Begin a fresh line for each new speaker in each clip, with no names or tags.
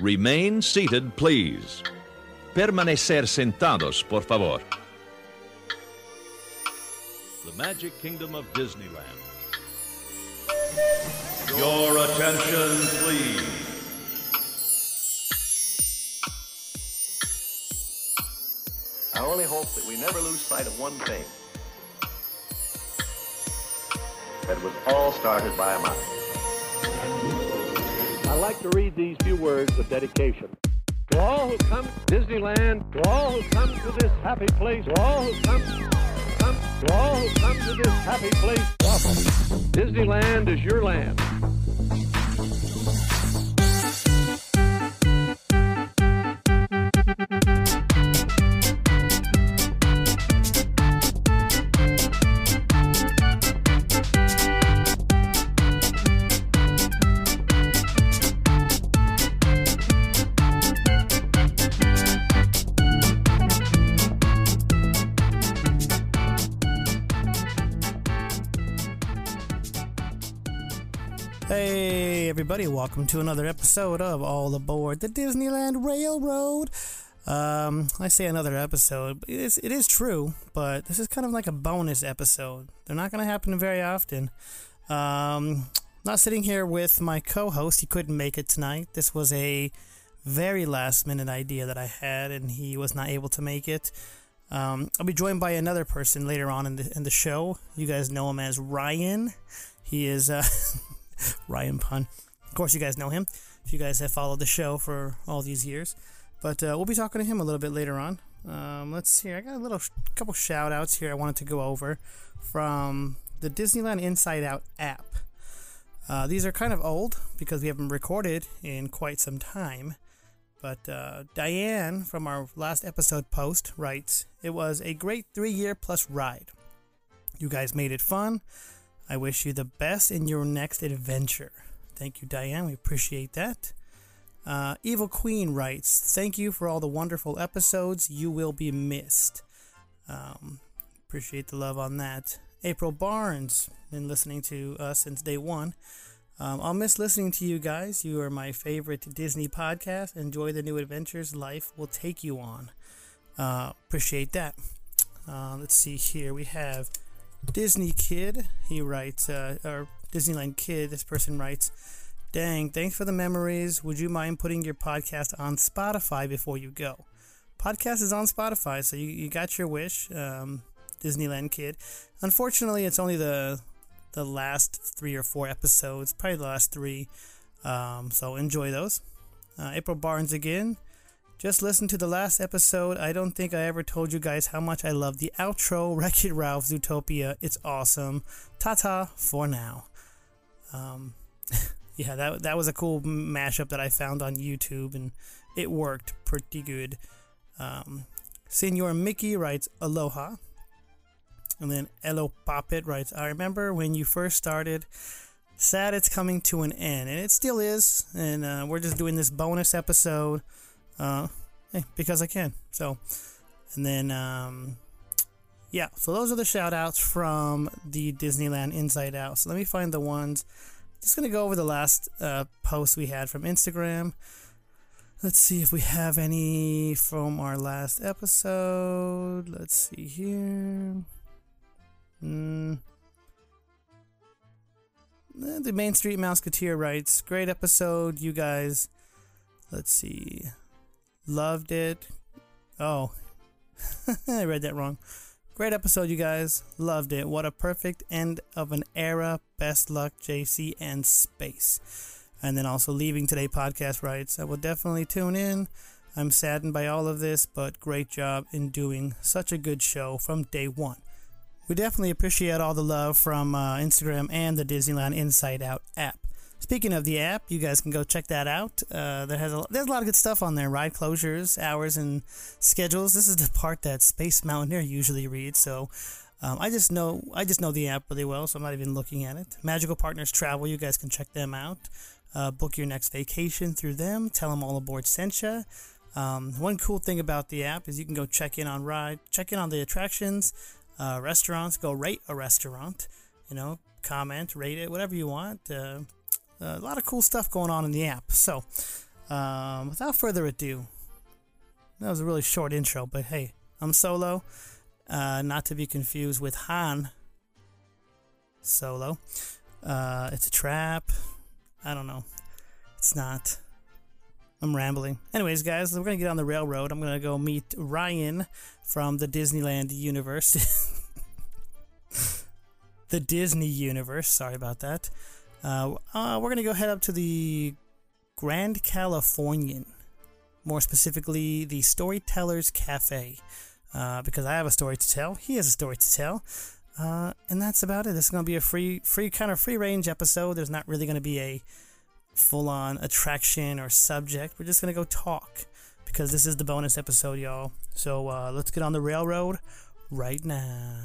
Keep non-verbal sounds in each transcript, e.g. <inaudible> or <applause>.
Remain seated, please. Permanecer sentados, por favor. The Magic Kingdom of Disneyland. Your attention, please.
I only hope that we never lose sight of one thing. That was all started by a mouse.
I like to read these few words of dedication. To all who come to Disneyland, to all who come to this happy place, to all who come, come, to all who come to this happy place. Disneyland is your land.
Everybody, welcome to another episode of All Aboard the Disneyland Railroad. Um, I say another episode, it is, it is true, but this is kind of like a bonus episode. They're not going to happen very often. Um, not sitting here with my co host, he couldn't make it tonight. This was a very last minute idea that I had, and he was not able to make it. Um, I'll be joined by another person later on in the, in the show. You guys know him as Ryan. He is. Uh, <laughs> Ryan Punn. Course, you guys know him if you guys have followed the show for all these years. But uh, we'll be talking to him a little bit later on. Um, let's see. I got a little couple shout outs here I wanted to go over from the Disneyland Inside Out app. Uh, these are kind of old because we haven't recorded in quite some time. But uh, Diane from our last episode post writes It was a great three year plus ride. You guys made it fun. I wish you the best in your next adventure. Thank you, Diane. We appreciate that. Uh, Evil Queen writes, Thank you for all the wonderful episodes. You will be missed. Um, appreciate the love on that. April Barnes, been listening to us since day one. Um, I'll miss listening to you guys. You are my favorite Disney podcast. Enjoy the new adventures life will take you on. Uh, appreciate that. Uh, let's see here. We have Disney Kid, he writes, uh, or Disneyland Kid, this person writes, Dang, thanks for the memories. Would you mind putting your podcast on Spotify before you go? Podcast is on Spotify, so you, you got your wish, um, Disneyland Kid. Unfortunately, it's only the the last three or four episodes, probably the last three. Um, so enjoy those. Uh, April Barnes again. Just listen to the last episode. I don't think I ever told you guys how much I love the outro, Wreck It Ralph Zootopia. It's awesome. Ta ta for now. Um, <laughs> yeah, that, that was a cool mashup that I found on YouTube, and it worked pretty good. Um, Senor Mickey writes Aloha. And then Elo Poppet writes, I remember when you first started. Sad it's coming to an end, and it still is. And uh, we're just doing this bonus episode uh, hey, because I can. So, and then, um, yeah, so those are the shout outs from the Disneyland Inside Out. So let me find the ones. Just going to go over the last uh, post we had from Instagram. Let's see if we have any from our last episode. Let's see here. Mm. The Main Street Mouseketeer writes, Great episode, you guys. Let's see. Loved it. Oh, <laughs> I read that wrong. Great episode, you guys. Loved it. What a perfect end of an era. Best luck, JC and Space. And then also leaving today podcast writes, I will definitely tune in. I'm saddened by all of this, but great job in doing such a good show from day one. We definitely appreciate all the love from uh, Instagram and the Disneyland Inside Out app. Speaking of the app, you guys can go check that out. Uh, there has a, there's a lot of good stuff on there: ride closures, hours, and schedules. This is the part that Space Mountaineer usually reads. So um, I just know I just know the app really well, so I'm not even looking at it. Magical Partners Travel, you guys can check them out. Uh, book your next vacation through them. Tell them all aboard sent. Um, one cool thing about the app is you can go check in on ride, check in on the attractions, uh, restaurants. Go rate a restaurant. You know, comment, rate it, whatever you want. Uh, a lot of cool stuff going on in the app. So, Um, without further ado, that was a really short intro, but hey, I'm Solo, uh, not to be confused with Han Solo. Uh, it's a trap. I don't know. It's not. I'm rambling. Anyways, guys, we're gonna get on the railroad. I'm gonna go meet Ryan from the Disneyland universe. <laughs> the Disney universe. Sorry about that. Uh, uh, we're gonna go head up to the Grand Californian, more specifically the Storytellers Cafe, uh, because I have a story to tell. He has a story to tell. Uh, and that's about it. This is going to be a free, free kind of free range episode. There's not really going to be a full on attraction or subject. We're just going to go talk because this is the bonus episode, y'all. So uh, let's get on the railroad right now.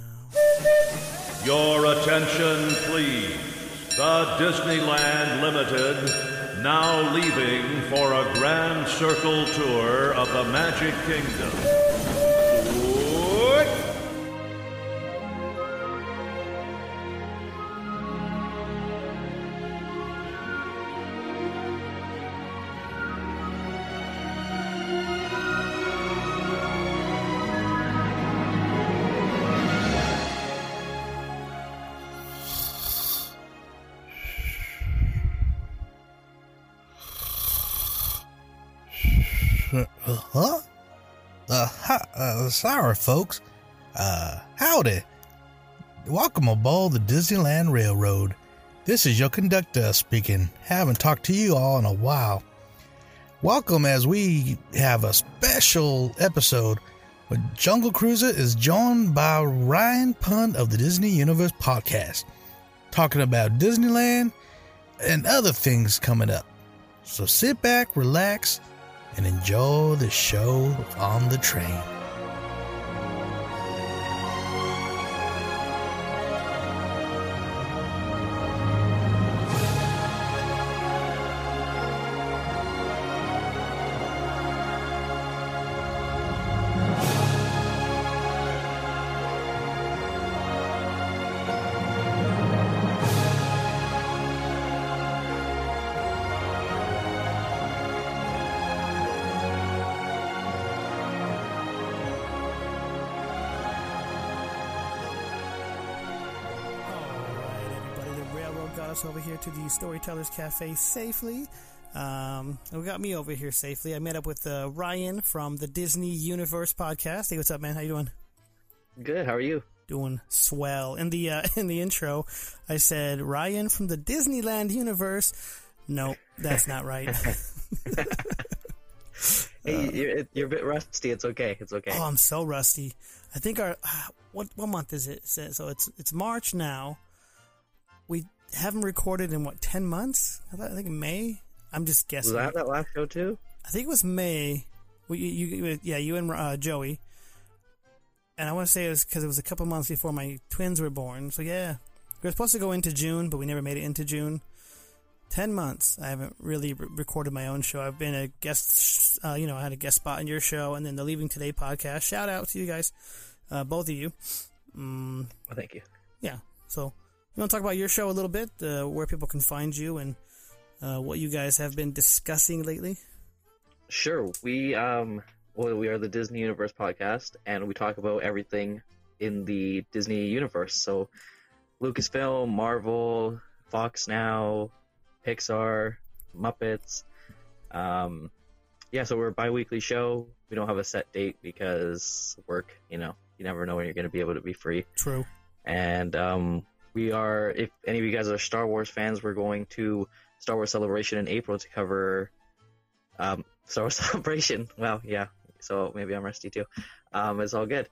Your attention, please. The Disneyland Limited now leaving for a grand circle tour of the Magic Kingdom.
Sorry, folks. Uh, howdy. Welcome aboard the Disneyland Railroad. This is your conductor speaking. Haven't talked to you all in a while. Welcome as we have a special episode where Jungle Cruiser is joined by Ryan Punn of the Disney Universe podcast, talking about Disneyland and other things coming up. So sit back, relax, and enjoy the show on the train.
To the Storytellers Cafe safely. Um, we got me over here safely. I met up with uh, Ryan from the Disney Universe podcast. Hey, what's up, man? How you doing?
Good. How are you?
Doing swell. In the uh, <laughs> in the intro, I said Ryan from the Disneyland universe. No, that's not right. <laughs> <laughs>
Hey, you're, you're a bit rusty. It's okay. It's okay.
Oh, I'm so rusty. I think our uh, what what month is it? So so it's it's March now. We haven't recorded in what ten months? I, thought, I think May. I'm just guessing.
Was that that last show too?
I think it was May. You, you yeah, you and uh, Joey. And I want to say it was because it was a couple months before my twins were born. So yeah, we were supposed to go into June, but we never made it into June. Ten months. I haven't really re- recorded my own show. I've been a guest. Uh, you know, I had a guest spot in your show, and then the Leaving Today podcast. Shout out to you guys, uh, both of you. Mm,
Well, thank you.
yeah. So you want to talk about your show a little bit, uh, where people can find you, and uh, what you guys have been discussing lately.
Sure. We um, well, we are the Disney Universe podcast, and we talk about everything in the Disney universe. So, Lucasfilm, Marvel, Fox Now, Pixar, Muppets. Um, yeah. So we're a bi-weekly show. We don't have a set date because work. You know, you never know when you're going to be able to be free.
True.
and um, we are if any of you guys are star wars fans we're going to star wars celebration in april to cover um, star wars <laughs> celebration. Well yeah. So maybe i'm rusty too. Um, it's all good.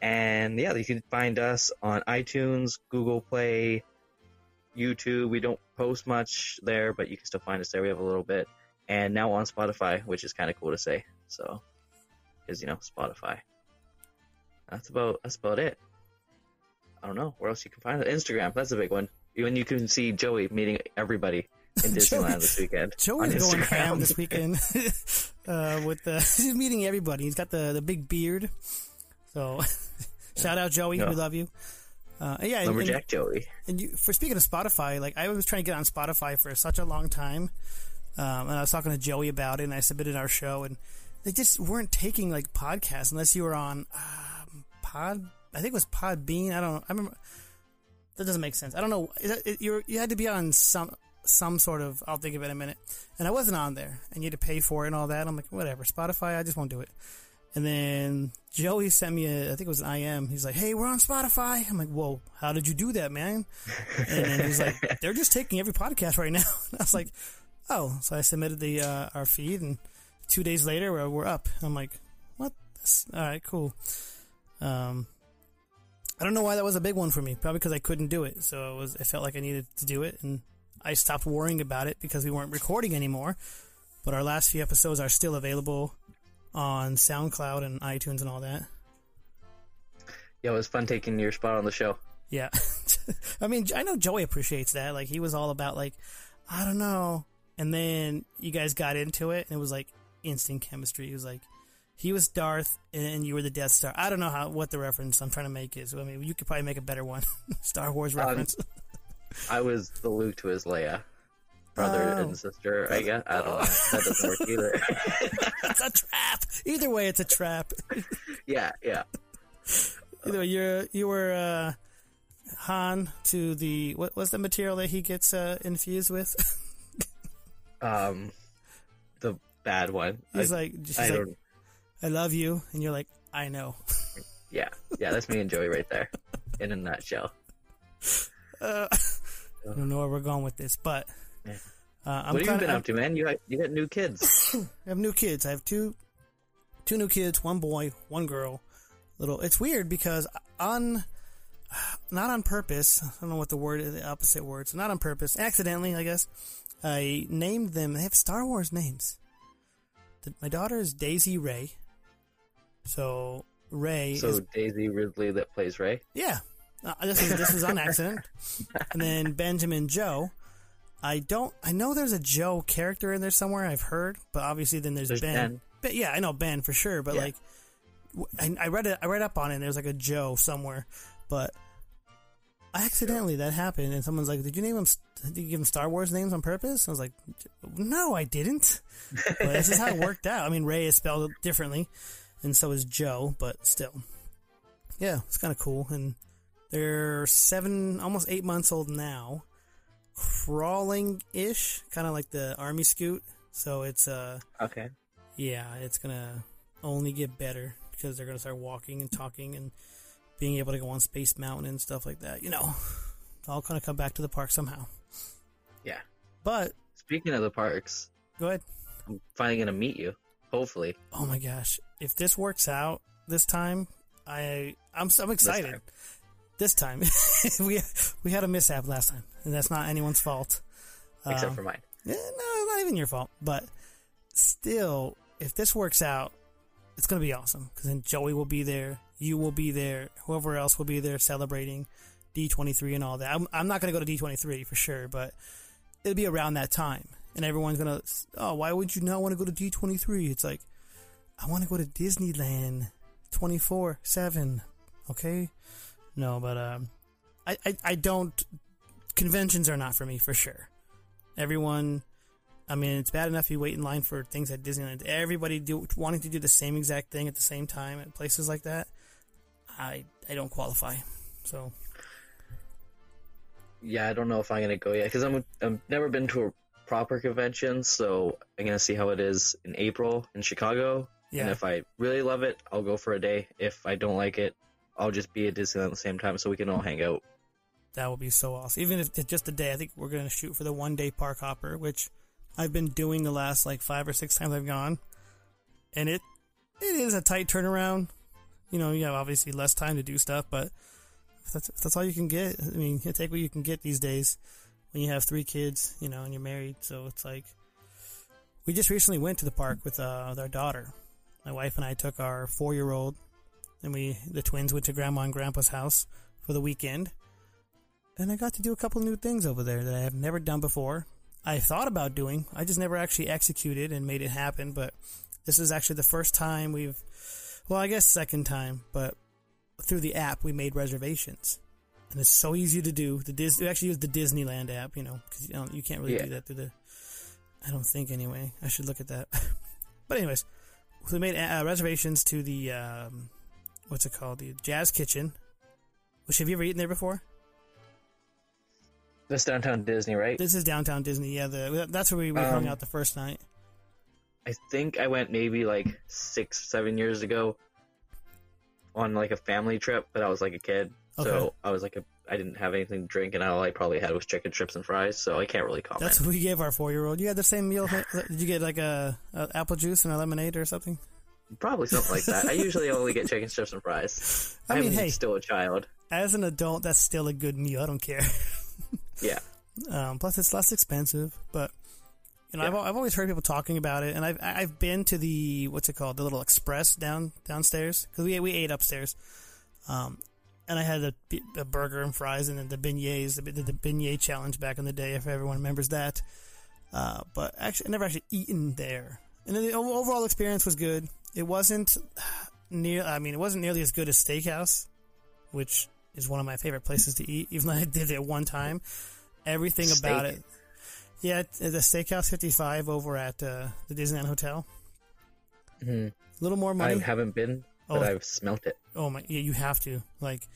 And yeah you can find us on itunes google play youtube. We don't post much there but you can still find us there. We have a little bit. And now on spotify which is kind of cool to say. So because you know spotify. That's about that's about it I don't know where else you can find it. Instagram, that's a big one. When you can see Joey meeting everybody in <laughs> Disneyland this weekend.
Joey's going ham this <laughs> weekend <laughs> uh, with the he's meeting everybody. He's got the, the big beard. So shout out Joey,
Yeah.
we love you. Uh, yeah, and, and,
Joey.
and you, for speaking of Spotify, like I was trying to get on Spotify for such a long time, Um, and I was talking to Joey about it, and I submitted our show, and they just weren't taking like podcasts unless you were on um, Pod. I think it was Podbean. I don't. know. I remember. That doesn't make sense. I don't know. You you had to be on some some sort of. I'll think of it in a minute. And I wasn't on there, and you had to pay for it and all that. I'm like, whatever. Spotify. I just won't do it. And then Joey sent me a, I think it was an IM. He's like, hey, we're on Spotify. I'm like, whoa, how did you do that, man? And then he's like, <laughs> they're just taking every podcast right now. <laughs> And I was like, oh. So I submitted the uh, our feed, and two days later, we're, we're up. I'm like, what? That's, all right, cool. Um, I don't know why that was a big one for me. Probably because I couldn't do it. So it was. I felt like I needed to do it, and I stopped worrying about it because we weren't recording anymore. But our last few episodes are still available on SoundCloud and iTunes and all that.
Yeah, it was fun taking your spot on the show.
Yeah. <laughs> I mean, I know Joey appreciates that. Like, he was all about, like, I don't know. And then you guys got into it, and it was like instant chemistry. He was like, he was Darth, and you were the Death Star. I don't know how what the reference I'm trying to make is. I mean, you could probably make a better one. <laughs> Star Wars
Um,
reference.
I was the Luke to his Leia. Brother
Oh.
and sister, I guess. I don't know. That doesn't work <laughs> either.
it's a trap. Either way, it's a trap. <laughs>
yeah, yeah.
Either way, you're you were uh, Han to the what was the material that he gets uh, infused with?
Um, the bad one.
He's
I,
like, she's
I
like,
don't.
I love you, and you're like, I know.
Yeah, yeah. That's me and Joey right there, in a nutshell.
Uh, I don't know where we're going with this, but uh, I'm
what have you
kinda,
been
I'm-
up to, man? You you got new kids. <coughs>
I have new kids. I have two two new kids, one boy, one girl. Little it's weird because on not on purpose, I don't know what the word is, the opposite word, so not on purpose, accidentally, I guess. I named them they have Star Wars names. The, my daughter is Daisy Ray. So Ray
so
is
Daisy Ridley that plays Rey.
yeah. Uh, this is this is on accident. and then <laughs> Benjamin Joe. I don't. I know there's a Joe character in there somewhere. I've heard, but obviously then there's,
There's
Ben.
Ben.
But yeah, I know Ben for sure. But
Yeah.
like, I read it. I read up on it. and There's like a Joe somewhere, but accidentally that happened, and someone's like, "Did you name him? Did you give him Star Wars names on purpose?" I was like, "No, I didn't." But this is how it worked out. I mean, Ray is spelled differently, and so is Joe, but still, yeah, it's kind of cool. And they're seven, almost eight months old now, crawling ish, kind of like the army scoot. So it's uh,
Okay.
yeah, it's gonna only get better because they're gonna start walking and talking and being able to go on Space Mountain and stuff like that. You know, all kind of come back to the park somehow.
Yeah.
But
Speaking of the parks,
go ahead.
I'm finally gonna meet you. Hopefully.
Oh my gosh, if this works out this time, I I'm I'm excited.
time.
This time, <laughs> we we had a mishap last time, and that's not anyone's fault.
Except
Um,
for mine.
Yeah, no, not even your fault. But still, if this works out, it's going to be awesome. Because then Joey will be there, you will be there, whoever else will be there celebrating D23 and all that. I'm, I'm not going to go to D23 for sure, but it'll be around that time. And everyone's to, oh, why would you not want to go to D23? It's like, I want to go to Disneyland 24 7. Okay? No, but um, I, I, I don't. Conventions are not for me for sure everyone I mean, it's bad enough you wait in line for things at Disneyland. Everybody do wanting to do the same exact thing at the same time at places like that. I I don't qualify. So
Yeah, I don't know if I'm gonna go yet because I'm I've never been to a proper convention, so I'm gonna see how it is in April in Chicago.
yeah,
And if I really love it, I'll go for a day. If I don't like it, I'll just be at Disneyland at the same time so we can all hang out.
that would be so awesome. Even if it's just a day, I think we're gonna shoot for the one day park hopper, which I've been doing the last like five or six times I've gone, and it it is a tight turnaround. You know, you have obviously less time to do stuff, but that's that's all you can get. I mean, you take what you can get these days when you have three kids, you know, and you're married. So it's like we just recently went to the park with uh, with our daughter. My wife and I took our four year old, and we the twins went to grandma and grandpa's house for the weekend and I got to do a couple new things over there that I have never done before. I thought about doing, I just never actually executed and made it happen. But this is actually the first time we've, well, I guess second time, but through the app we made reservations, and it's so easy to do. The Dis, we actually use the Disneyland app, you know, because you, you can't really
Yeah.
do that through the. I don't think anyway. I should look at that. <laughs> but anyways, we made uh, reservations to the um, what's it called? The Jazz Kitchen. Which have you ever eaten there before?
This downtown Disney, right?
This is downtown Disney. Yeah, the, that's where we, we hung
Um,
out the first night.
I think I went maybe like six, seven years ago on like a family trip, but I was like a kid,
Okay.
so I was like a I didn't have anything to drink, and all I probably had was chicken strips and fries, so I can't really comment.
That's what we gave our four year old. You had the same meal. Did you get like a, a apple juice and a lemonade or something?
Probably something like that. I usually only get chicken strips and fries. <laughs>
I mean,
I'm
hey.
still a child.
As an adult, that's still a good meal. I don't care. <laughs>
Yeah,
Um, plus, it's less expensive. But you know, I've, I've always heard people talking about it, and I've I've been to the what's it called, the little express down downstairs because we we ate upstairs. Um, and I had a burger and fries, and then the beignets, the, the, the beignet challenge back in the day, if everyone remembers that. Uh, but actually, I never actually eaten there, and the overall experience was good. It wasn't near. I mean, it wasn't nearly as good as Steakhouse, which is one of my favorite places to eat. <laughs> Even though I did it one time, everything about it. Yeah, the Steakhouse 55 over at uh, the Disneyland Hotel.
hmm
A little more money.
I haven't been, but
Oh.
I've smelt it.
Oh my! Yeah, you have to. Like,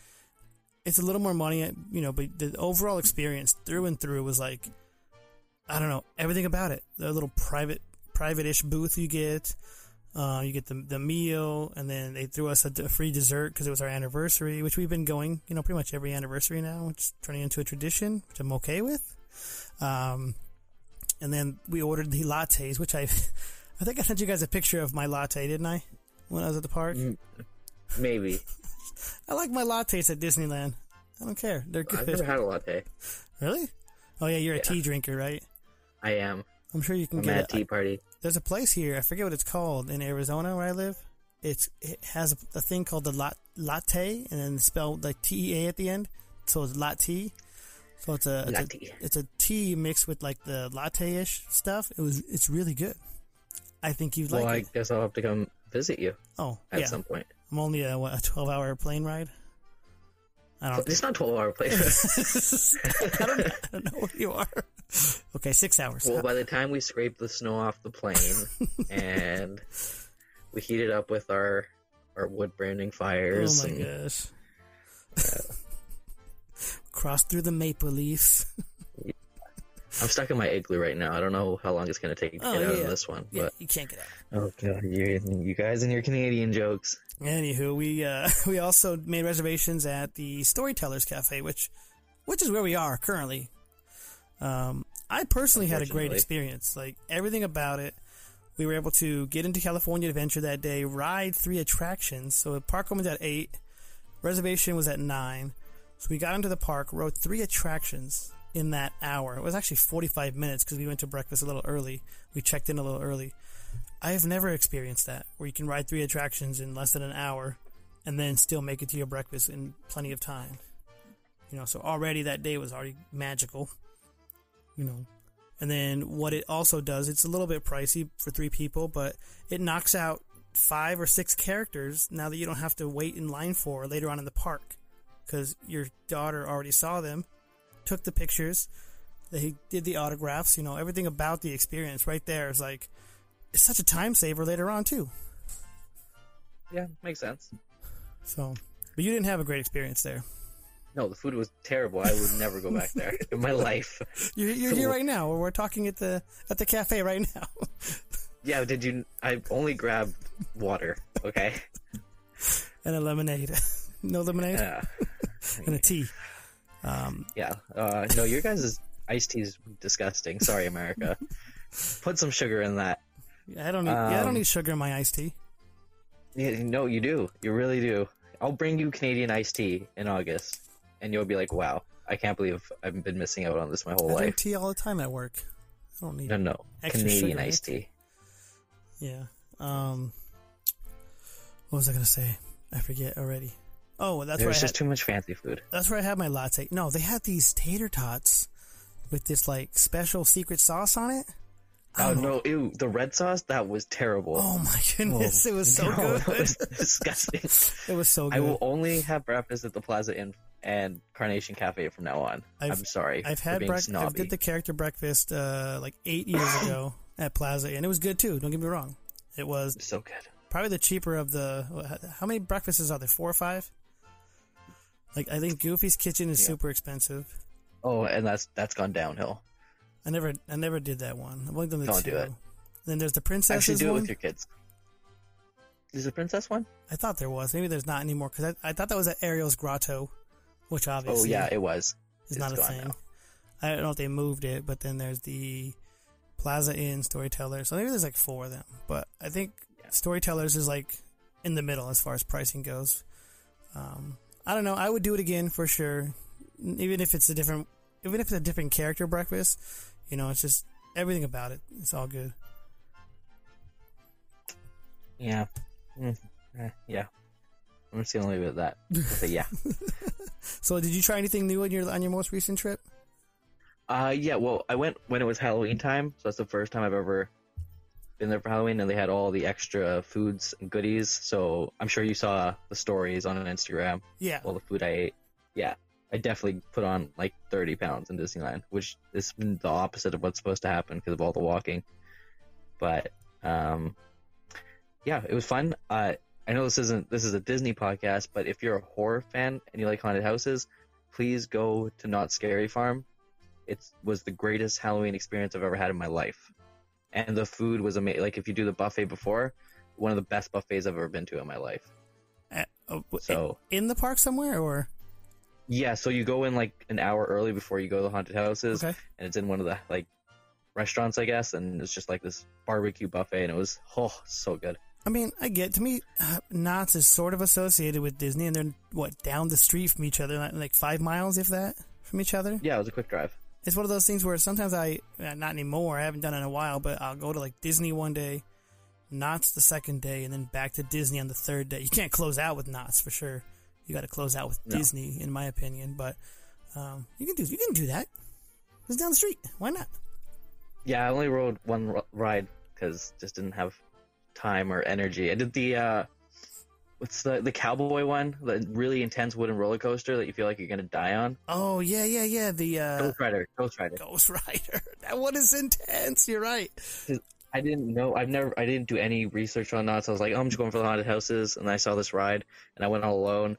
it's a little more money, you know, but the overall experience through and through was like, I don't know, everything about it. The little private, private-ish booth you get. Uh, you get the the meal, and then they threw us a free dessert because it was our anniversary, which we've been going, you know, pretty much every anniversary now, which is turning into a tradition, which I'm okay with. Um, and then we ordered the lattes, which I, <laughs> I think I sent you guys a picture of my latte, didn't I? When I was at the park.
Maybe.
I like my lattes at Disneyland. I don't care. They're good.
I've never had a latte.
Really? Oh yeah, you're a tea drinker, right?
I am.
I'm sure you can
I'm
get
at
it.
tea party.
There's a place here. I forget what it's called in Arizona where I live. It's it has a, a thing called the lat, latte, and then spelled like T E A at the end. So it's latte. So it's a it's,
Latte.
a it's a tea mixed with like the latte ish stuff. It was it's really good. I think you'd
Well,
like Well,
I
it.
guess I'll have to come visit you
Oh
at
yeah,
some point.
I'm only a what, a 12 hour plane ride. I don't.
It's not twelve hour play. <laughs>
I don't, I don't know where you are. Okay, six hours.
well, by the time we scrape the snow off the plane <laughs> and we heat it up with our our wood burning
oh my
and
gosh. <laughs> Uh, Cross through the maple leaf.
I'm stuck in my igloo right now. I don't know how long it's gonna take to
Oh,
get out
yeah.
of this one,
Yeah,
but
you can't get out.
oh god, you, you guys and your Canadian jokes.
Anywho, we uh, <laughs> we also made reservations at the Storytellers Cafe, which which is where we are currently. Um, I personally had a great experience. Like everything about it, we were able to get into California Adventure that day, ride three attractions. So the park opened at eight, reservation was at nine. So we got into the park, rode three attractions in that hour. It was actually forty five minutes because we went to breakfast a little early. We checked in a little early. I have never experienced that where you can ride three attractions in less than an hour and then still make it to your breakfast in plenty of time. You know, so already that day was already magical. You know. And then what it also does, it's a little bit pricey for three people, but it knocks out five or six characters now that you don't have to wait in line for later on in the park because your daughter already saw them, took the pictures, they did the autographs, you know, everything about the experience right there is like it's such a time saver later on too.
Yeah, makes sense.
So, but you didn't have a great experience there.
No, the food was terrible. I would never go back there in my life. <laughs>
You're, you're here right now. We're talking at the at the cafe right now. <laughs>
Yeah, did you? I only grabbed water. Okay. <laughs>
and a lemonade, no lemonade,
Yeah.
and a tea. Um,
Yeah. Uh, no, your guys' iced tea is disgusting. Sorry, America. <laughs> Put some sugar in that.
I don't need. yeah, I don't
Um,
need sugar in my iced tea.
Yeah, no, you do. You really do. I'll bring you Canadian iced tea in August, and you'll be like, "Wow, I can't believe I've been missing out on this my whole
I drink
life."
tea all the time at work. I don't need.
No, no, Canadian iced
it.
tea.
Yeah. Um. What was I gonna say? I forget already. Oh, that's where I
There's
had,
just too much fancy food.
that's where I had my latte. No, they had these tater tots with this like special secret sauce on it.
Oh no, ew, the red sauce that was terrible.
Oh my <laughs> goodness, it was so
No, <laughs>
good.
It was disgusting.
It was so good.
I will only have breakfast at the Plaza Inn and Carnation Cafe from now on. i am sorry.
I've had breakfast. I did the character breakfast uh, like eight years <coughs> ago at Plaza, and it was good too. Don't get me wrong. It was
so good.
probably the cheaper of the. How many breakfasts are there? Four or five? Like I think Goofy's Kitchen is
Yeah.
super expensive.
Oh, and that's that's gone downhill.
I never, I never did that one. I've only done the
Don't
two.
do it.
Then there's the
Actually,
princesses
do it
one.
with your kids. Is the princess one?
I thought there was. Maybe there's not anymore because I, I thought that was at Ariel's Grotto, which obviously.
Oh yeah, it was. it's
not a thing.
now.
I don't know if they moved it, but then there's the Plaza Inn Storyteller. So maybe there's like four of them. But I think
Yeah.
Storytellers is like in the middle as far as pricing goes. Um, I don't know. I would do it again for sure, even if it's a different, even if it's a different character breakfast. You know, it's just everything about it. It's all good.
Yeah. Mm, eh, yeah. I'm just gonna leave it at that. But yeah. <laughs>
So, did you try anything new on your on your most recent trip?
Uh, yeah. Well, I went when it was Halloween time, so that's the first time I've ever been there for Halloween, and they had all the extra foods and goodies. So I'm sure you saw the stories on Instagram.
Yeah.
All the food I ate. Yeah, I definitely put on like 30 pounds in Disneyland, which is the opposite of what's supposed to happen because of all the walking. But um, yeah, it was fun. Uh, I know this isn't this is a Disney podcast, but if you're a horror fan and you like haunted houses, please go to Knott's Scary Farm. It was the greatest Halloween experience I've ever had in my life, and the food was amazing. Like if you do the buffet before, one of the best buffets I've ever been to in my life.
Uh,
So
in the park somewhere, or
yeah, so you go in like an hour early before you go to the haunted houses,
okay?
and it's in one of the like restaurants, I guess, and it's just like this barbecue buffet, and it was oh so good.
I mean, I get to me, uh, Knott's is sort of associated with Disney, and they're what down the street from each other, like five miles, if that, from each other.
Yeah, it was a quick drive.
It's one of those things where sometimes I, uh, not anymore, I haven't done it in a while, but I'll go to like Disney one day, Knott's the second day, and then back to Disney on the third day. You can't close out with Knott's for sure. You got to close out with
No.
Disney, in my opinion. But um, you can do you can do that. It's down the street. Why not?
Yeah, I only rode one r- ride because just didn't have time or energy. I did the uh, what's the the cowboy one, the really intense wooden roller coaster that you feel like you're gonna die on.
Oh yeah, yeah, yeah. The uh,
Ghost Rider, Ghost Rider.
Ghost Rider. <laughs> That one is intense. You're right.
I didn't know. I've never. I didn't do any research on that. So I was like, oh, I'm just going for the haunted houses, and I saw this ride, and I went all alone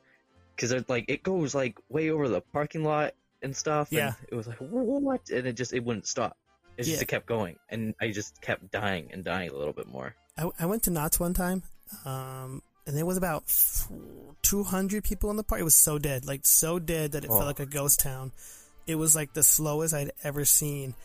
because it like it goes like way over the parking lot and stuff. and
Yeah.
it was like what, and it just it wouldn't stop. It just
Yeah.
it kept going, and I just kept dying and dying a little bit more.
I, I went to Knott's one time, um, and there was about 200 people in the park. It was so dead, like so dead that it
Oh.
felt like a ghost town. It was like the slowest I'd ever seen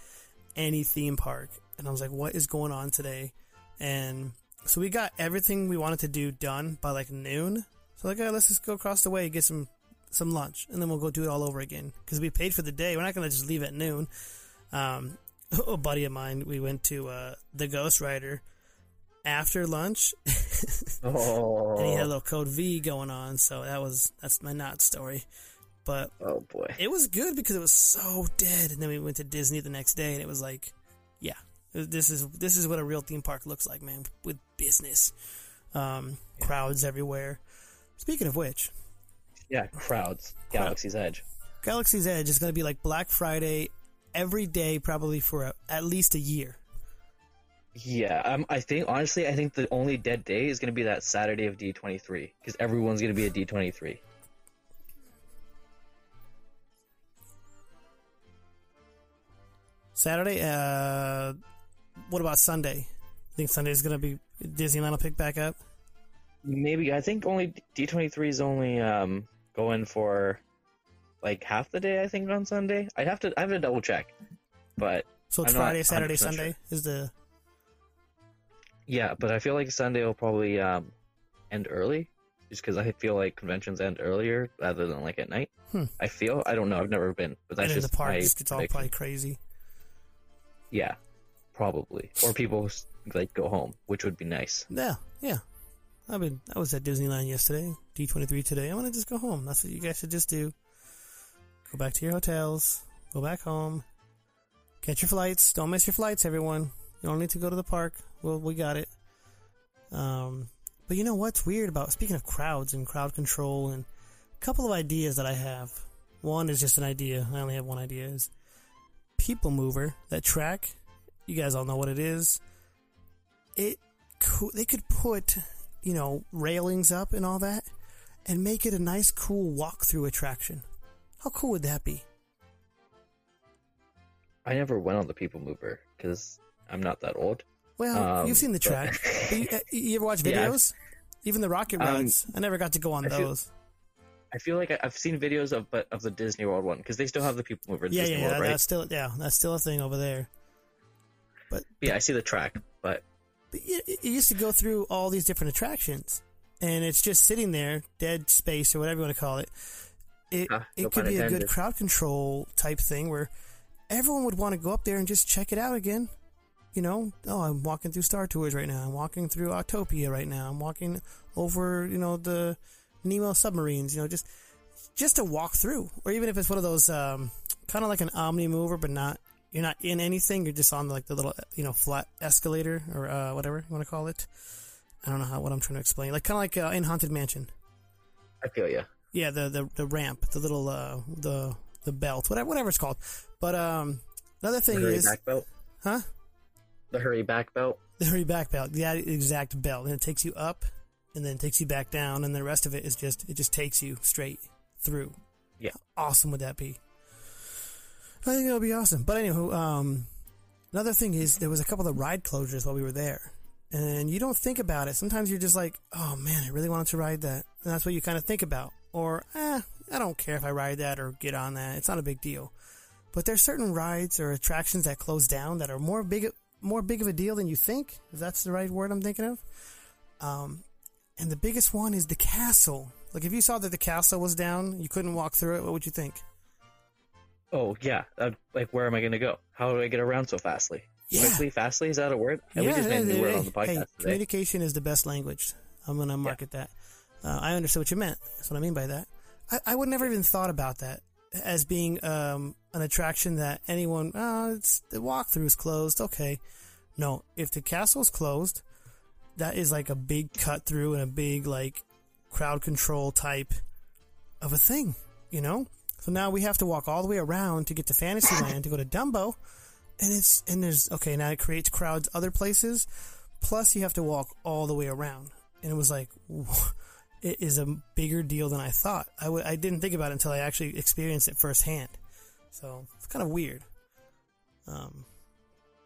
any theme park. And I was like, what is going on today? And so we got everything we wanted to do done by like noon. So like, let's just go across the way, get some some lunch, and then we'll go do it all over again. Because we paid for the day. We're not going to just leave at noon. Um, <laughs> a buddy of mine, we went to uh, the Ghost Rider after lunch,
Oh, <laughs>
and he had a little code V going on. So that was that's my Knott story. But
oh boy.
it was good because it was so dead. And then we went to Disney the next day, and it was like, yeah, this is this is what a real theme park looks like, man, with business, um, crowds everywhere. Speaking of which,
Yeah, crowds. Galaxy's Edge.
Galaxy's Edge is going to be like Black Friday every day, probably for a, at least a year.
Yeah, um, I think honestly, I think the only dead day is going to be that Saturday of D23 because everyone's going to be at D23.
Saturday. Uh, what about Sunday? I think Sunday is going to be Disneyland will pick back up.
Maybe I think only D23 is only um going for like half the day. I think on Sunday. I have to I have to double check, but
So it's
I'm not
Friday, Saturday, Sunday
sure.
is the
yeah, but I feel like Sunday will probably um end early, just because I feel like conventions end earlier rather than like at night.
Hmm.
I feel I don't know. I've never been, but that's
and in the
just
park
my
just gets all probably crazy.
Yeah, probably. Or people like go home, which would be nice.
Yeah, yeah. I mean, I was at Disneyland yesterday, D23 today. I want to just go home. That's what you guys should just do. Go back to your hotels, go back home, catch your flights. Don't miss your flights, everyone. You don't need to go to the park. Well, we got it. Um, but you know what's weird about speaking of crowds and crowd control and a couple of ideas that I have. One is just an idea. I only have one idea. Is People Mover that track? You guys all know what it is. It they could put you know railings up and all that, and make it a nice, cool walk-through attraction. How cool would that be?
I never went on the People Mover because I'm not that old.
Well,
Um,
you've seen the track. <laughs> But you, uh, you ever watch
Yeah,
videos? Even the rocket
Um,
rides. I never got to go on
I feel-
those.
I feel like I- I've seen videos of but of the Disney World one because they still have the People Mover.
Yeah,
Disney
yeah,
World,
that-
right?
that's still yeah, that's still a thing over there. But,
Yeah, I see the track, but
but it, it used to go through all these different attractions, and it's just sitting there, dead space or whatever you want to call it. It
Ah,
it
no
could be a good crowd control type thing where everyone would want to go up there and just check it out again. You know, oh, I'm walking through Star Tours right now. I'm walking through Autopia right now. I'm walking over, you know, the Nemo submarines. You know, just just to walk through, or even if it's one of those um, kind of like an Omni mover, but not you're not in anything. You're just on like the little you know flat escalator or uh, whatever you want to call it. I don't know how what I'm trying to explain. Like kind of like uh, in Haunted Mansion.
I feel you.
Yeah, the the, the ramp, the little uh, the the belt, whatever whatever it's called. But um, another thing is,
back belt.
huh?
The hurry back belt.
The hurry back belt, the exact belt, and it takes you up, and then takes you back down, and the rest of it is just it just takes you straight through.
Yeah.
How awesome would that be? I think that would be awesome. But anywho, um, another thing is there was a couple of ride closures while we were there, and you don't think about it. Sometimes you're just like, oh man, I really wanted to ride that, and that's what you kind of think about. Or, eh, I don't care if I ride that or get on that. It's not a big deal. But there's certain rides or attractions that close down that are more big, more big of a deal than you think. If that's the right word I'm thinking of. Um, and the biggest one is the castle. Like if you saw that the castle was down, you couldn't walk through it. What would you think?
Oh yeah. Uh, like where am I going to go? How do I get around so fastly?
Yeah.
Quickly, fastly. Is that a word? we just made a new word on the podcast
hey,
today.
communication is the best language. I'm gonna market that. Uh, I understood what you meant. That's what I mean by that. I, I would never even thought about that as being um, an attraction that anyone. Oh, it's the walkthrough's closed. Okay, no. If the castle's closed, that is like a big cut through and a big like crowd control type of a thing. You know. So now we have to walk all the way around to get to Fantasyland to go to Dumbo, and it's and there's okay now it creates crowds other places. Plus, you have to walk all the way around, and it was like <laughs> it is a bigger deal than I thought. I w- I didn't think about it until I actually experienced it firsthand. So it's kind of weird. Um,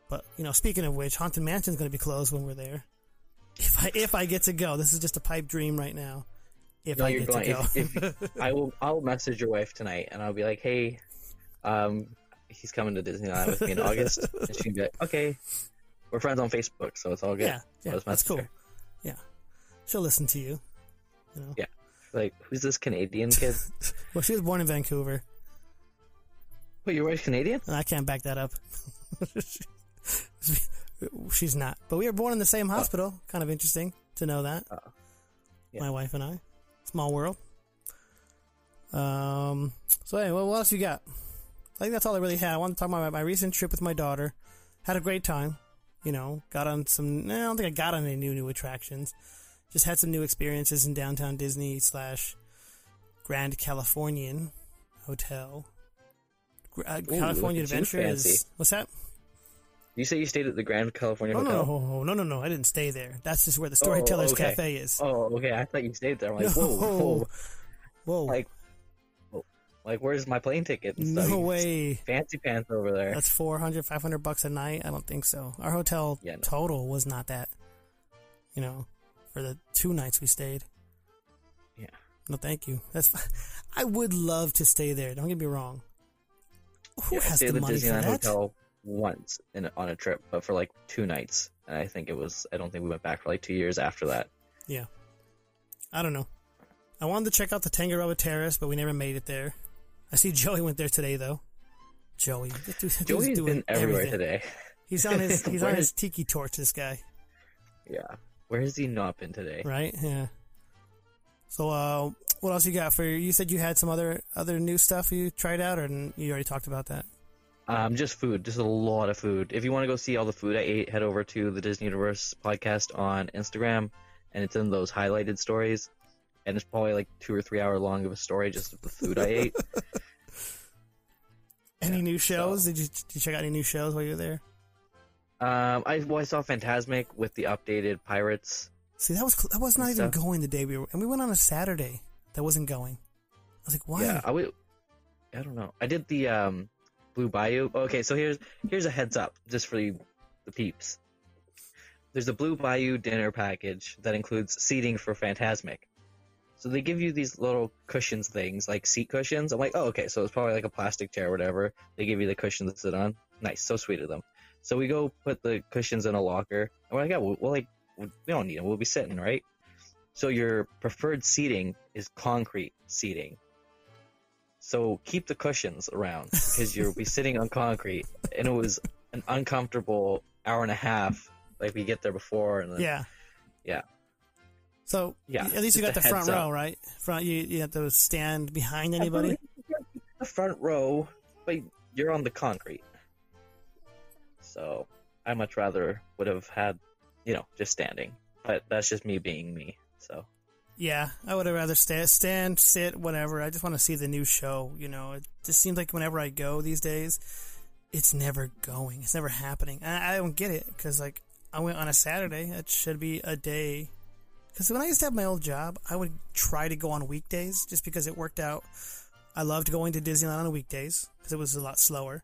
but you know, speaking of which, Haunted Mansion's going to be closed when we're there. If I if I get to go, this is just a pipe dream right now. If
No,
I get
going.
to go,
If, if <laughs> I will, I'll message your wife tonight, and I'll be like, "Hey, um, he's coming to Disneyland with me in August." And she'll be like, "Okay, we're friends on Facebook, so it's all good."
yeah, yeah,
I'll
that's cool.
her.
Yeah, she'll listen to you. You know.
Yeah. Like, who's this Canadian kid? <laughs>
Well, she was born in Vancouver.
Wait, your wife's Canadian?
I can't back that up. <laughs> She's not. But we were born in the same hospital. Kind of interesting to know that.
Oh. Yeah.
My wife and I. Small world. Um. So anyway, what else you got? I think that's all I really had. I wanted to talk about my, my recent trip with my daughter. Had a great time. You know, got on some. I don't think I got on any new new attractions. Just had some new experiences in downtown Disney slash Grand Californian Hotel. Uh,
Ooh,
California
look at you,
Adventure is what's that?
You say you stayed at the Grand California
Oh
Hotel?
no, no, no, no! I didn't stay there. That's just where the Storytellers
okay.
Cafe is.
Oh, okay. I thought you stayed there. I'm like,
No.
whoa, whoa. <laughs>
Whoa!
Like, whoa. like, where's my plane ticket? and stuff?
no way!
Fancy pants over there.
That's 400, 500 bucks a night. I don't think so. Our hotel
Yeah, no.
total was not that. You know, for the two nights we stayed.
Yeah.
No, thank you. That's. I would love to stay there. Don't get me wrong. Who
yeah, I
has
stayed
the
the
money for
Disneyland
that?
Hotel once in, on a trip, but for like two nights. And I think it was, I don't think we went back for like two years after that.
Yeah. I don't know. I wanted to check out the Tangaroa Terrace, but we never made it there. I see Joey went there today, though. Joey. Dude-
Joey's
doing
been everywhere
everything.
today.
He's on his <laughs> he's on his tiki torch. This guy,
Yeah. Where has he not been today?
right? Yeah. So, uh, what else you got for? You You said you had some other other new stuff you tried out, or you already talked about that?
Um, just food, just a lot of food. If you want to go see all the food I ate, head over to the Disney Universe podcast on Instagram, and it's in those highlighted stories. And it's probably like two or three hour long of a story just of the food I ate. <laughs>
Any new shows? Did you did you check out any new shows while you were there?
Um, I well, I saw Fantasmic with the updated pirates.
See, that was cl- that was not even
Stuff.
going the day we were, and we went on a Saturday. That wasn't going. I was like, why?
Yeah, I would. I don't know. I did the um, Blue Bayou. Okay, so here's here's a heads up just for you, the peeps. There's a Blue Bayou dinner package that includes seating for Fantasmic. So they give you these little cushions things, like seat cushions. I'm like, oh, okay, so it's probably like a plastic chair or whatever. They give you the cushion to sit on. Nice, so sweet of them. So we go put the cushions in a locker. And we're like, yeah, well, like, we don't need them. We'll be sitting, right? So your preferred seating is concrete seating. So keep the cushions around because you'll be sitting on concrete, and it was an uncomfortable hour and a half. Like we get there before, and then,
yeah,
yeah.
So
Yeah,
at least you got the front row,
up.
right? Front, you you have to stand behind anybody.
the front row, but you're on the concrete. So I much rather would have had, you know, just standing. But that's just me being me. So
Yeah, I would have rather stand, stand, sit, whatever. I just want to see the new show. You know, it just seems like whenever I go these days, it's never going. It's never happening. I, I don't get it because like I went on a Saturday. It should be a day. Because when I used to have my old job, I would try to go on weekdays just because it worked out. I loved going to Disneyland on weekdays because it was a lot slower.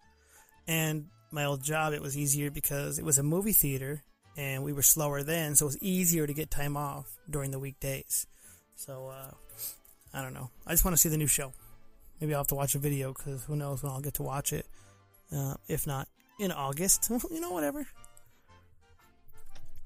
And my old job, it was easier because it was a movie theater and we were slower then, so it was easier to get time off during the weekdays. So, uh, I don't know. I just want to see the new show. Maybe I'll have to watch a video because who knows when I'll get to watch it. Uh, if not in August, <laughs> you know, whatever.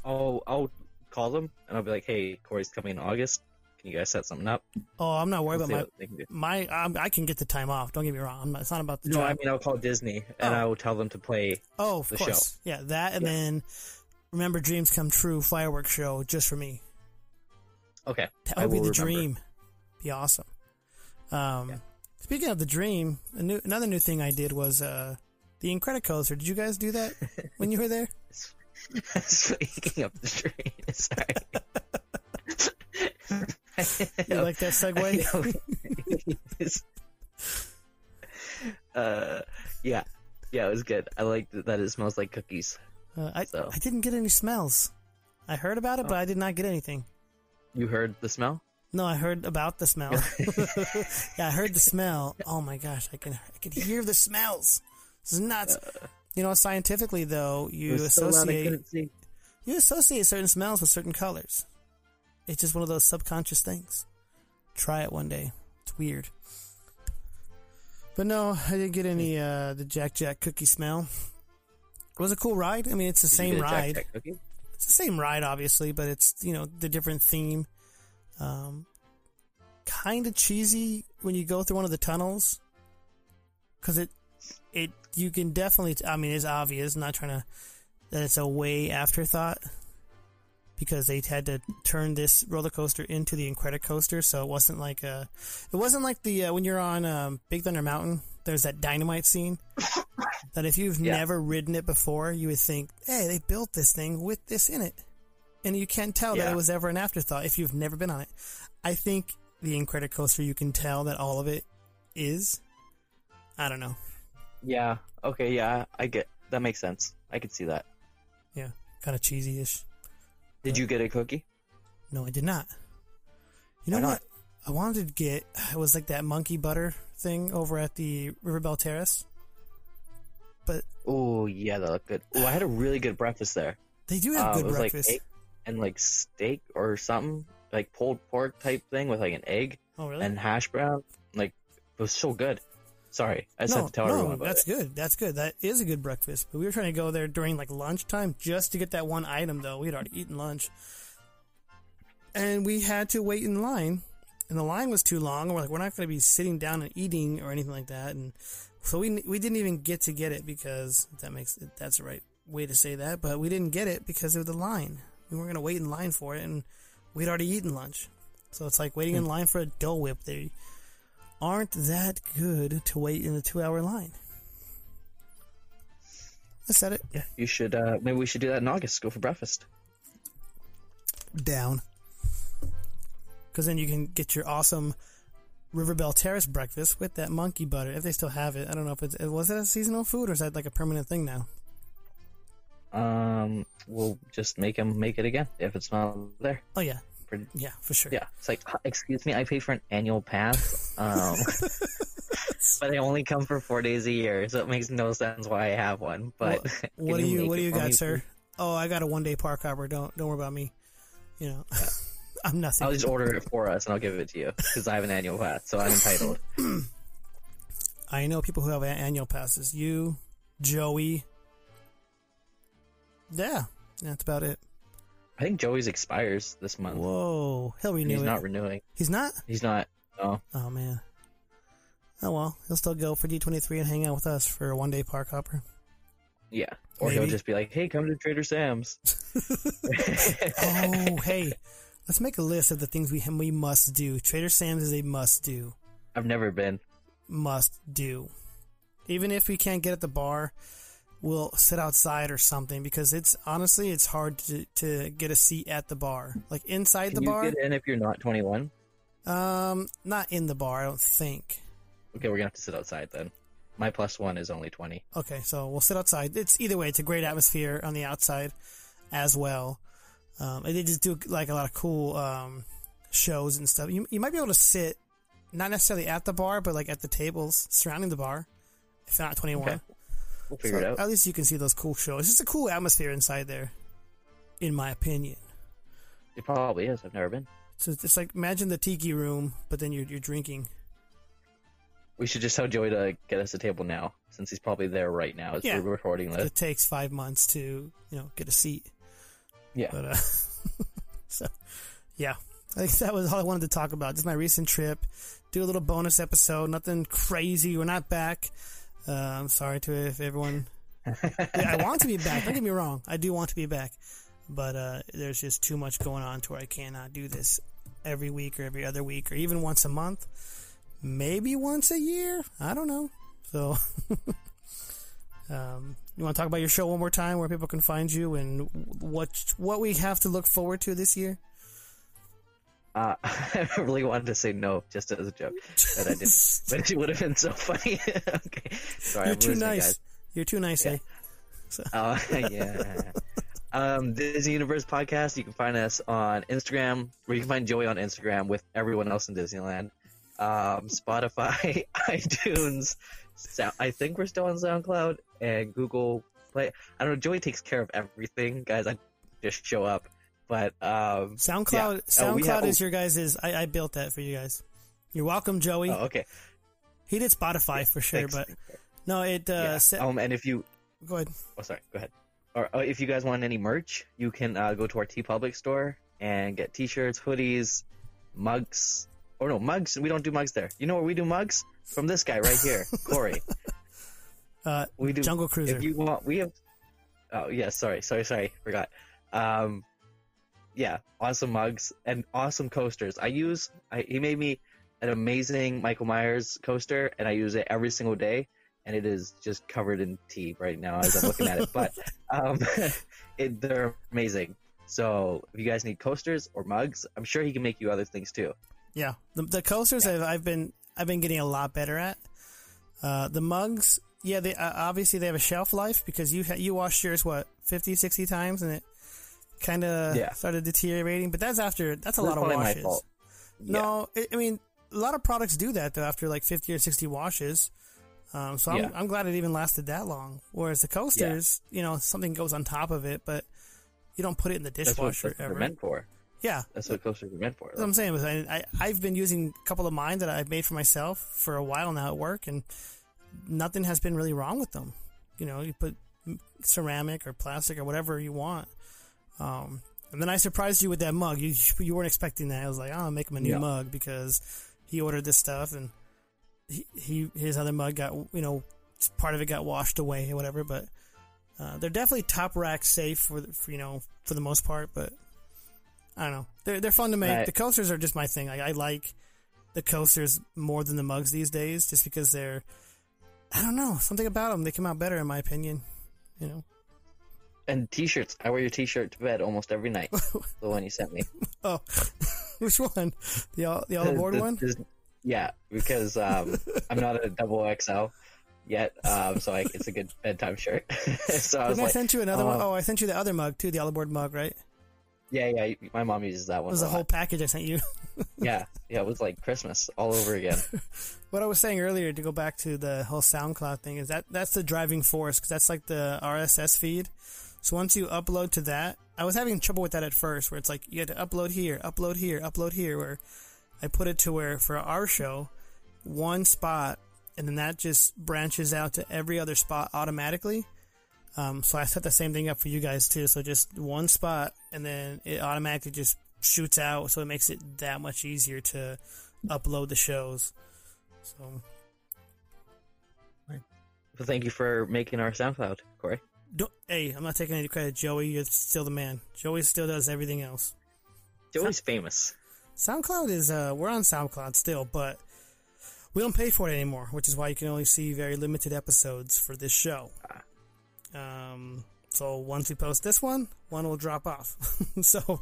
I'll I'll call them and I'll be like, hey, Corey's coming in August. You guys set something up?
Oh, I'm not worried about
what they can do.
my my. Um, I can get the time off. Don't get me wrong. I'm not, it's not about the
No,
job.
I mean I'll call Disney and
Oh.
I will tell them to play.
oh, of
the
course. Yeah, that and
Yeah.
then remember Dreams Come True fireworks show just for me.
Okay,
That would be the
remember.
dream. Be awesome. Um, Speaking of the dream, a new, another new thing I did was uh, the Incredicoaster. Did you guys do that <laughs> when you were there?
Speaking of the train, <laughs> sorry. <laughs> <laughs>
You like that segue? <laughs>
uh, yeah, yeah, it was good. I liked that it smells like cookies.
Uh, I,
So.
I didn't get any smells. I heard about it, but I did not get anything.
You heard the smell?
No, I heard about the smell. <laughs> yeah, I heard the smell. Oh my gosh, I can I can hear the smells. This is nuts. You know, scientifically though, you
was so
associate you associate certain smells with certain colors. It's just one of those subconscious things. Try it one day. It's weird. But no, I didn't get any uh the Jack Jack cookie smell. It was a cool ride. I mean, it's the
Did
same
Jack
ride.
Jack cookie?
It's the same ride, obviously, but it's you know the different theme. Um, kind of cheesy when you go through one of the tunnels, because it it you can definitely. I mean, it's obvious. I'm not trying to that it's a way afterthought because they had to turn this roller coaster into the Incredicoaster, so it wasn't like a. It wasn't like the uh, when you're on um, Big Thunder Mountain. There's that dynamite scene. <laughs> that if you've
Yeah.
never ridden it before, you would think, "Hey, they built this thing with this in it," and you can't tell that it was ever an afterthought if you've never been on it. I think the Incredicoaster, you can tell that all of it is. I don't know.
Yeah. Okay. Yeah, I get that makes sense. I could see that.
Yeah, kind of cheesy-ish.
Did you get a cookie?
No, I did not. You know
Why not?
what? I wanted to get it was like that monkey butter thing over at the River Belle Terrace, but
Oh yeah, that looked good. Oh, I had a really good breakfast there.
they do have
Um,
good
it was
breakfast.
like egg and like steak or something, like pulled pork type thing with like an egg
oh, really?
and hash brown. Like it was so good. Sorry, I just had to tell everyone about
that's
it.
good. That's good. That is a good breakfast. But we were trying to go there during like lunchtime just to get that one item. Though we had already eaten lunch, and we had to wait in line, and the line was too long. And we're like, we're not going to be sitting down and eating or anything like that, and so we we didn't even get to get it because that makes that's the right way to say that. But we didn't get it because of the line. We weren't going to wait in line for it, and we'd already eaten lunch. So it's like waiting hmm. in line for a Dole Whip. They aren't that good to wait in a two-hour line. I said it.
Yeah, you should. uh Maybe we should do that in August. Go for breakfast.
Down. Because then you can get your awesome River Belle Terrace breakfast with that monkey butter. If they still have it, I don't know if it's was it a seasonal food or is that like a permanent thing now?
Um, we'll just make him make it again if it's not there.
Oh yeah,
Pretty-
yeah, for sure.
Yeah, it's like, excuse me, I pay for an annual pass, um, <laughs> but I only come for four days a year, so it makes no sense why I have one. But <laughs>
What, what do you What do you got,
me,
sir? Oh, I got a one day park hopper. Don't don't worry about me. You know, <laughs> I'm nothing.
I'll just order it for us and I'll give it to you because I have an annual pass, so I'm entitled. <clears throat>
I know people who have annual passes. You, Joey. Yeah, that's about it.
I think Joey's expires this month.
Whoa, he'll renew
he's
it.
not renewing.
he's not.
He's not. No.
Oh man. Oh well, he'll still go for D23 and hang out with us for a one day park hopper.
Yeah. Or he'll just be like, "Hey, come to Trader Sam's." <laughs> <laughs>
Oh hey, let's make a list of the things we we must do. Trader Sam's is a must do.
I've never been.
Must do. Even if we can't get at the bar, we'll sit outside or something because it's honestly it's hard to to get a seat at the bar. Like inside
Can
the
you
bar,
get in if you're not 21?
um, not in the bar. I don't think.
Okay, we're gonna have to sit outside then. My plus one is only 20.
Okay, so we'll sit outside. It's either way. It's a great atmosphere on the outside as well. Um, and they just do like a lot of cool um, shows and stuff. You, you might be able to sit, not necessarily at the bar, but like at the tables surrounding the bar. If you're not 21,
Okay. We'll figure
So
it out.
At least you can see those cool shows. It's just a cool atmosphere inside there, in my opinion.
It probably is. I've never been.
So it's like imagine the tiki room, but then you're you're drinking.
We should just tell Joey to get us a table now, since he's probably there right now. As
Yeah.
we're recording this.
It takes five months to you know get a seat.
Yeah.
But uh, <laughs> so yeah, I think that was all I wanted to talk about. Just my recent trip. Do a little bonus episode. Nothing crazy. We're not back. Uh, I'm sorry to if everyone. <laughs> Yeah, I want to be back. Don't get me wrong. I do want to be back, but uh, there's just too much going on to where I cannot do this every week or every other week or even once a month. Maybe once a year. I don't know. So. <laughs> Um, you want to talk about your show one more time, where people can find you, and what what we have to look forward to this year?
Uh, <laughs> I really wanted to say no, just as a joke, but I didn't. <laughs> but it would have been so funny. <laughs> okay, sorry,
You're
I'm
too nice.
guys.
You're too nice, eh?
Oh yeah. Um, Disney Universe podcast. You can find us on Instagram, where you can find Joey on Instagram with everyone else in Disneyland. Um, Spotify, iTunes. Sound, I think we're still on SoundCloud and Google Play. I don't know. Joey takes care of everything, guys. I just show up. But um,
SoundCloud.
Yeah. We
SoundCloud
have-
is your guys'. I, I built that for you guys. You're welcome, Joey.
oh, okay.
He did Spotify for sure,
Thanks.
but no, it. Uh,
yeah. Um, and if you
go ahead.
Oh, sorry. Go ahead. Or uh, if you guys want any merch, you can uh, go to our TeePublic store and get T-shirts, hoodies, mugs. Or no, mugs. We don't do mugs there. You know where we do mugs? From this guy right here, <laughs> Corey.
Uh,
We do
Jungle Cruiser.
If you want, we have. Oh yeah, sorry, sorry, sorry, forgot. Um, yeah, awesome mugs and awesome coasters. I use. I, he made me an amazing Michael Myers coaster, and I use it every single day. And it is just covered in tea right now as I'm looking at it. But <laughs> um, <laughs> it, they're amazing. So if you guys need coasters or mugs, I'm sure he can make you other things too.
Yeah, the, the coasters I've, I've been I've been getting a lot better at. Uh, the mugs, yeah, they uh, obviously they have a shelf life because you ha- you washed yours what 50, 60 times and it kind of
Yeah.
started deteriorating. But that's after that's a
That's
lot of washes.
fault.
No, I I mean a lot of products do that though after like fifty or sixty washes. Um, so I'm,
Yeah.
I'm glad it even lasted that long. Whereas the coasters, you know, something goes on top of it, but you don't put it in the
That's what
dishwasher
that's what
ever.
they're meant for.
Yeah,
That's what coasters are meant for.
that's what I'm saying. I, I, I've been using a couple of mine that I've made for myself for a while now at work, and nothing has been really wrong with them. You know, you put ceramic or plastic or whatever you want. Um, and then I surprised you with that mug. You you weren't expecting that. I was like, oh, I'll make him a new
Yeah.
mug because he ordered this stuff, and he, he his other mug got you know part of it got washed away or whatever. But uh, they're definitely top rack safe for, the, for you know for the most part. But I don't know. They're they're fun to make.
Right.
The coasters are just my thing. I, I like the coasters more than the mugs these days, just because they're I don't know something about them. They come out better in my opinion. You know.
And t-shirts. I wear your t-shirt to bed almost every night. <laughs> the one you sent me.
Oh, <laughs> which one? The all the all aboard one?
Yeah, because um, I'm not a double XL yet, um, so I, it's a good bedtime shirt. <laughs> so I was
Didn't I
like,
sent you another one?
um,
Oh, I sent you the other mug too, the Yellow Board mug, right?
yeah, yeah. My mom uses that one.
It
one.
was
a
whole package I sent you.
Yeah, yeah. It was like Christmas all over again.
what I was saying earlier to go back to the whole SoundCloud thing is that that's the driving force because that's like the RSS feed. So once you upload to that, I was having trouble with that at first, where it's like you had to upload here, upload here, upload here. Where I put it to where for our show, one spot, and then that just branches out to every other spot automatically. Um, so I set the same thing up for you guys too. So just one spot, and then it automatically just shoots out. So it makes it that much easier to upload the shows. So
But thank you for making our SoundCloud, Corey.
Don't, hey, I'm not taking any credit, Joey. You're still the man. Joey still does everything else.
Joey's famous.
SoundCloud is uh, we're on SoundCloud still, but we don't pay for it anymore, which is why you can only see very limited episodes for this show. Um, so once we post this one, one will drop off. <laughs> so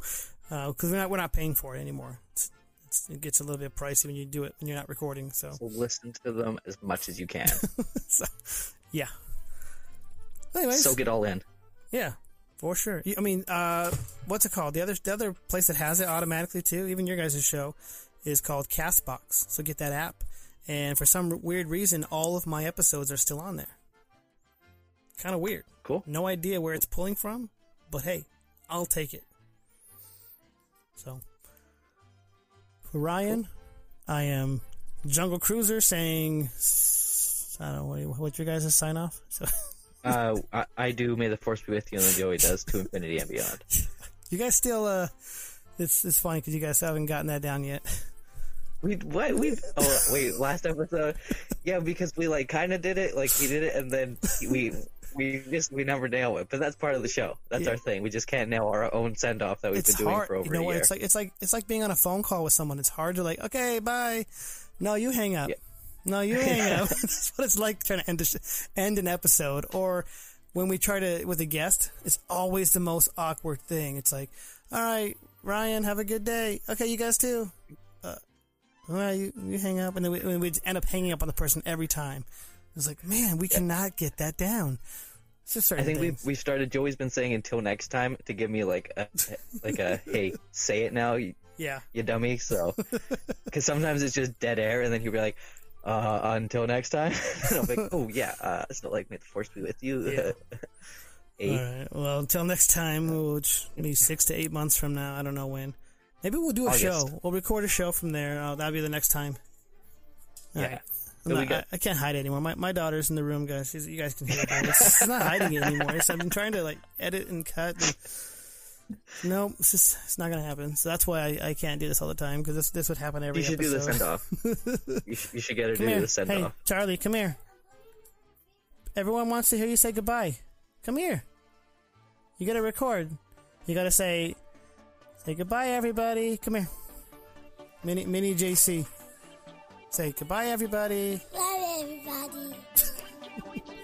because we're not we're not paying for it anymore. It's, it's, it gets a little bit pricey when you do it when you're not recording. So,
So listen to them as much as you can. <laughs>
so yeah. Anyways,
Soak it all in.
Yeah, for sure. I mean, uh, what's it called? The other the other place that has it automatically too, even your guys' show, is called Castbox. So get that app, and for some weird reason, all of my episodes are still on there. Kind of weird.
Cool.
No idea where it's pulling from, but hey, I'll take it. So, for Ryan, I am Jungle Cruiser saying, I don't know what, what your guys' sign off. So. <laughs>
Uh, I, I do. May the force be with you, and then Joey does to infinity and beyond. <laughs>
You guys still, uh, it's it's funny because you guys haven't gotten that down yet.
We what we oh wait last episode yeah because we like kind of did it like he did it and then we we just we never nail it but that's part of the show that's
Yeah.
our thing we just can't nail our own send off that we've
it's
been doing
hard.
for over
you know
a
what?
year
It's like it's like it's like being on a phone call with someone. It's hard to like, okay, bye. No, you hang up.
Yeah.
No, you hang <laughs> up. That's what it's like trying to end a sh- end an episode. Or when we try to with a guest, it's always the most awkward thing. It's like, all right, Ryan, have a good day. Okay, you guys too. Uh, all right, you, you hang up, and then we, and we end up hanging up on the person every time. It's like, man, we cannot get that down.
I think we've we've started Joey's been saying until next time to give me like a like a hey say it now you,
yeah.
you dummy so because sometimes it's just dead air and then he'll be like uh until next time <laughs> and I'll be like oh yeah uh so like may the force be with you
Yeah. <laughs>
eight
All right. Well, until next time, which will be six to eight months from now. I don't know when. Maybe we'll do a
August.
show. We'll record a show from there. Uh, that'll be the next time. All
Yeah.
right. Not-
be.
I, I can't hide it anymore. My, my daughter's in the room, guys. She's, you guys can hear it. It's, it's not hiding it anymore. It's, I've been trying to like edit and cut. And, no, it's just it's not gonna happen. So that's why I, I can't do this all the time because this this would happen every.
you should do the
episode.
send off <laughs> you, should, you should get her to
Come
do
here.
the send off.
hey,
off
Charlie, come here. Everyone wants to hear you say goodbye. Come here. You gotta record. You gotta say, say goodbye, everybody. Come here. Mini, mini JC. Say goodbye, everybody. Bye, everybody. <laughs>